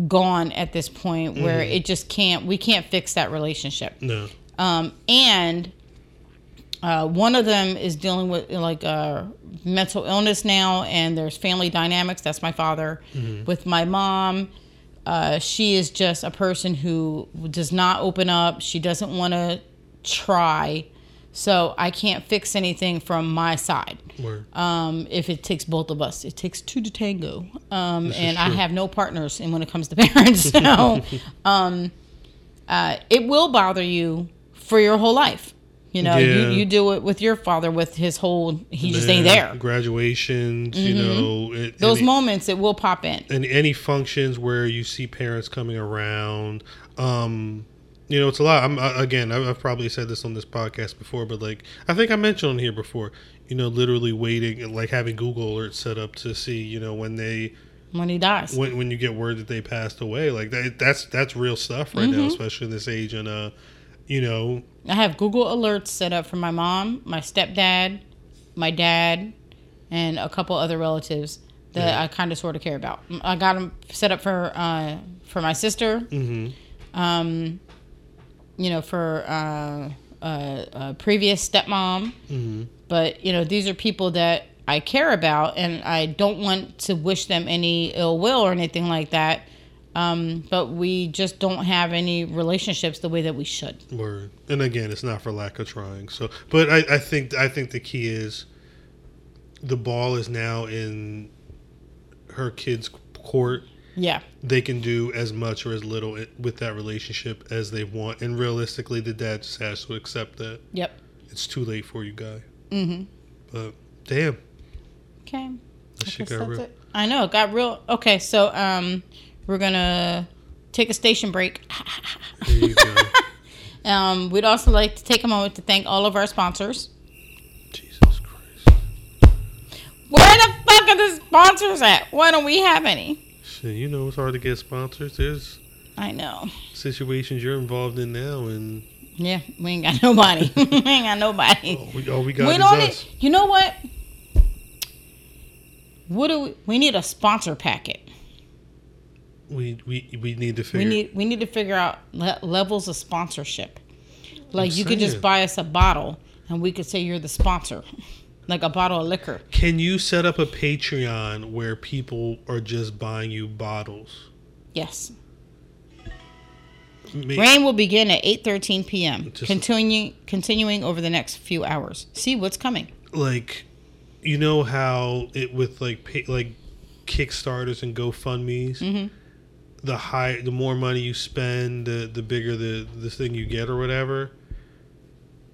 gone at this point where it just can't we can't fix that relationship. no, Um, and uh, one of them is dealing with like uh, mental illness now, and there's family dynamics. That's my father. With my mom, uh, she is just a person who does not open up. She doesn't want to try. So I can't fix anything from my side. Um, if it takes both of us, it takes two to tango. Um, and I have no partners, and when it comes to [LAUGHS] parents, so [LAUGHS] um, uh, it will bother you for your whole life. You know, Yeah. you, you do it with your father with his whole he just ain't there. Mm-hmm. Graduations, you know, it, Those any- moments it will pop in. and any functions where you see parents coming around um you know it's a lot i'm uh, again I've, I've probably said this on this podcast before but like i think i mentioned on here before you know literally waiting like having google alerts set up to see you know when they When he dies. when, when you get word that they passed away like that, that's that's real stuff right Mm-hmm. now especially in this age and uh you know I have Google alerts set up for my mom, my stepdad, my dad, and a couple other relatives that Yeah. I kind of sort of care about. I got them set up for uh, for my sister, mhm, um, you know, for uh, uh, a previous stepmom. mhm, But you know, these are people that I care about, and I don't want to wish them any ill will or anything like that. Um, but we just don't have any relationships the way that we should. Word. And again, it's not for lack of trying. So, but I, I think I think the key is the ball is now in her kid's court. Yeah. They can do as much or as little with that relationship as they want, and realistically, the dad just has to accept that Yep. it's too late for you, guy. Mm-hmm. But damn, Okay. that I shit got real. it. I know it got real. Okay, so um, we're gonna take a station break. There you go. [LAUGHS] Um, we'd also like to take a moment to thank all of our sponsors. Jesus Christ. Where the fuck are the sponsors at? Why don't we have any? Shit, you know it's hard to get sponsors. There's I know. situations you're involved in now, and Yeah, we ain't got [LAUGHS] nobody. [LAUGHS] we ain't got nobody. all we, all we got we is don't. us. Need, you know what? What do we? We need a sponsor packet. We, we we need to figure. We need we need to figure out le- levels of sponsorship. Like I'm you could just buy us a bottle, and we could say you're the sponsor, [LAUGHS] like a bottle of liquor. Can you set up a Patreon where people are just buying you bottles? Yes. Ma- Rain will begin at 8:13 p.m. Continuing continuing over the next few hours. See what's coming. like, you know how it with like pay, like Kickstarters and GoFundmes, Mhm. The high, the more money you spend, the the bigger the the thing you get or whatever.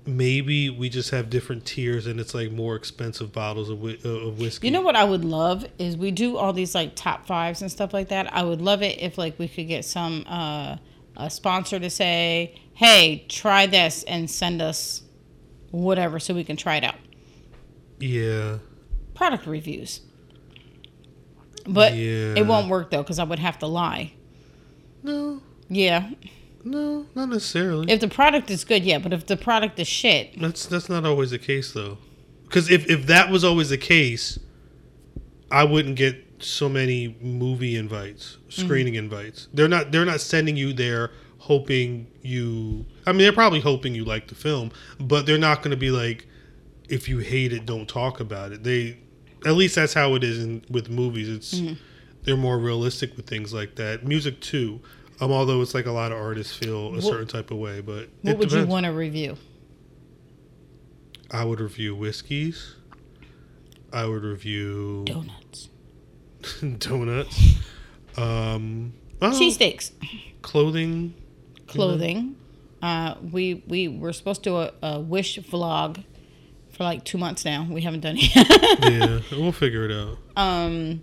Maybe we just have different tiers, and it's like more expensive bottles of, whi- of whiskey. You know what I would love is we do all these like top fives and stuff like that. I would love it if like we could get some uh, a sponsor to say, "Hey, try this and send us whatever so we can try it out." Yeah, Product reviews. But Yeah. it won't work though because I would have to lie. No, Yeah, no, not necessarily. if the product is good, yeah. But if the product is shit, That's that's not always the case though, because if if that was always the case, I wouldn't get so many movie invites, mm-hmm. screening invites. They're not they're not sending you there hoping you. I mean, they're probably hoping you like the film, but they're not going to be like, if you hate it, don't talk about it. They, at least that's how it is in with movies. It's mm-hmm. They're more realistic with things like that. Music too. Um, although it's like a lot of artists feel a What- certain type of way, but what would you want to review? I would review whiskeys. I would review Donuts, [LAUGHS] donuts. Um, oh, cheesesteaks, clothing. clothing. Uh, we we were supposed to do a, a wish vlog for like two months now. We haven't done it. yet. Yeah, [LAUGHS] we'll figure it out. um,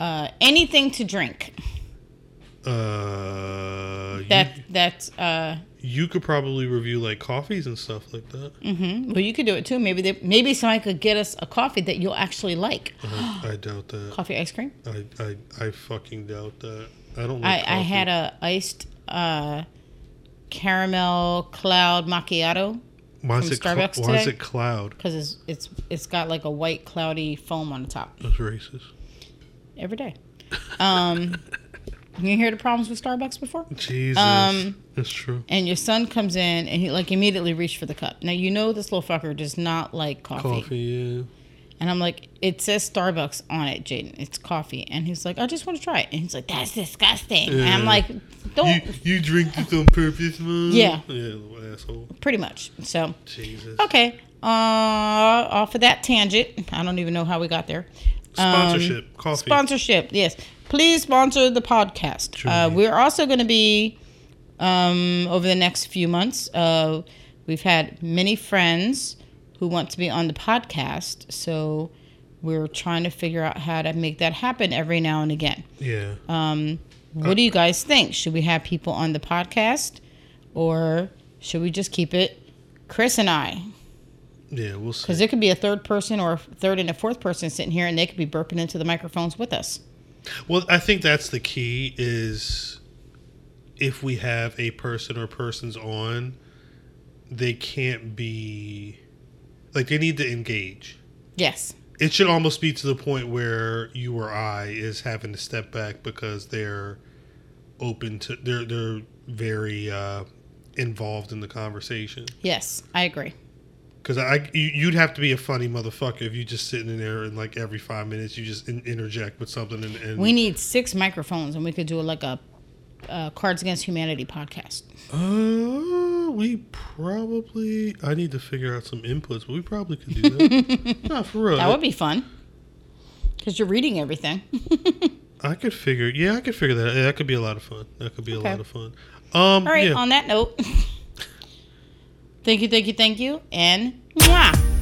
uh, anything to drink. Uh, That you, that's uh, you could probably review like coffees and stuff like that. Mm-hmm. well, you could do it too. Maybe they, maybe somebody could get us a coffee that you'll actually like. I, I doubt that. Coffee ice cream. I, I I fucking doubt that. I don't. I, Like I had a iced uh, caramel cloud macchiato Why is it cl- Starbucks Why is it cloud? because it's it's it's got like a white cloudy foam on the top That's racist. Every day. Um, you hear the problems with Starbucks before? Jesus, Um, that's true. And your son comes in and he like immediately reached for the cup. Now you know this little fucker does not like coffee. Coffee, yeah. And I'm like, it says Starbucks on it, Jaden. It's coffee. And he's like, I just want to try it. And he's like, that's disgusting. And I'm like, don't. You you drink this on purpose, man? Yeah. Yeah, little asshole. Pretty much. So, Jesus. okay. Uh, off of that tangent, I don't even know how we got there. Um, Sponsorship, coffee. Sponsorship, yes. Please sponsor the podcast. Uh, we're also going to be, um, over the next few months, uh, we've had many friends who want to be on the podcast. So we're trying to figure out how to make that happen every now and again. yeah. Um, what do you guys think? Should we have people on the podcast or should we just keep it Chris and I? Yeah, we'll see. Because it could be a third person or a third and a fourth person sitting here and they could be burping into the microphones with us. Well, I think that's the key is if we have a person or persons on, they can't be like they need to engage. Yes. It should almost be to the point where you or I is having to step back because they're open to they're they're very uh involved in the conversation. Yes, I agree. Because I you- you'd have to be a funny motherfucker if you just sitting in there and like every five minutes you just in, interject with something and, and We need six microphones, and we could do like a uh, Cards Against Humanity podcast. Uh, we probably. I need to figure out some inputs, but we probably could do that. [LAUGHS] no, for real. That would be fun. Because you're reading everything. [LAUGHS] I could figure. Yeah, I could figure that. out. That could be a lot of fun. That could be a lot of fun. Um. All right, yeah. on that note, [LAUGHS] thank you, thank you, thank you, and mwah.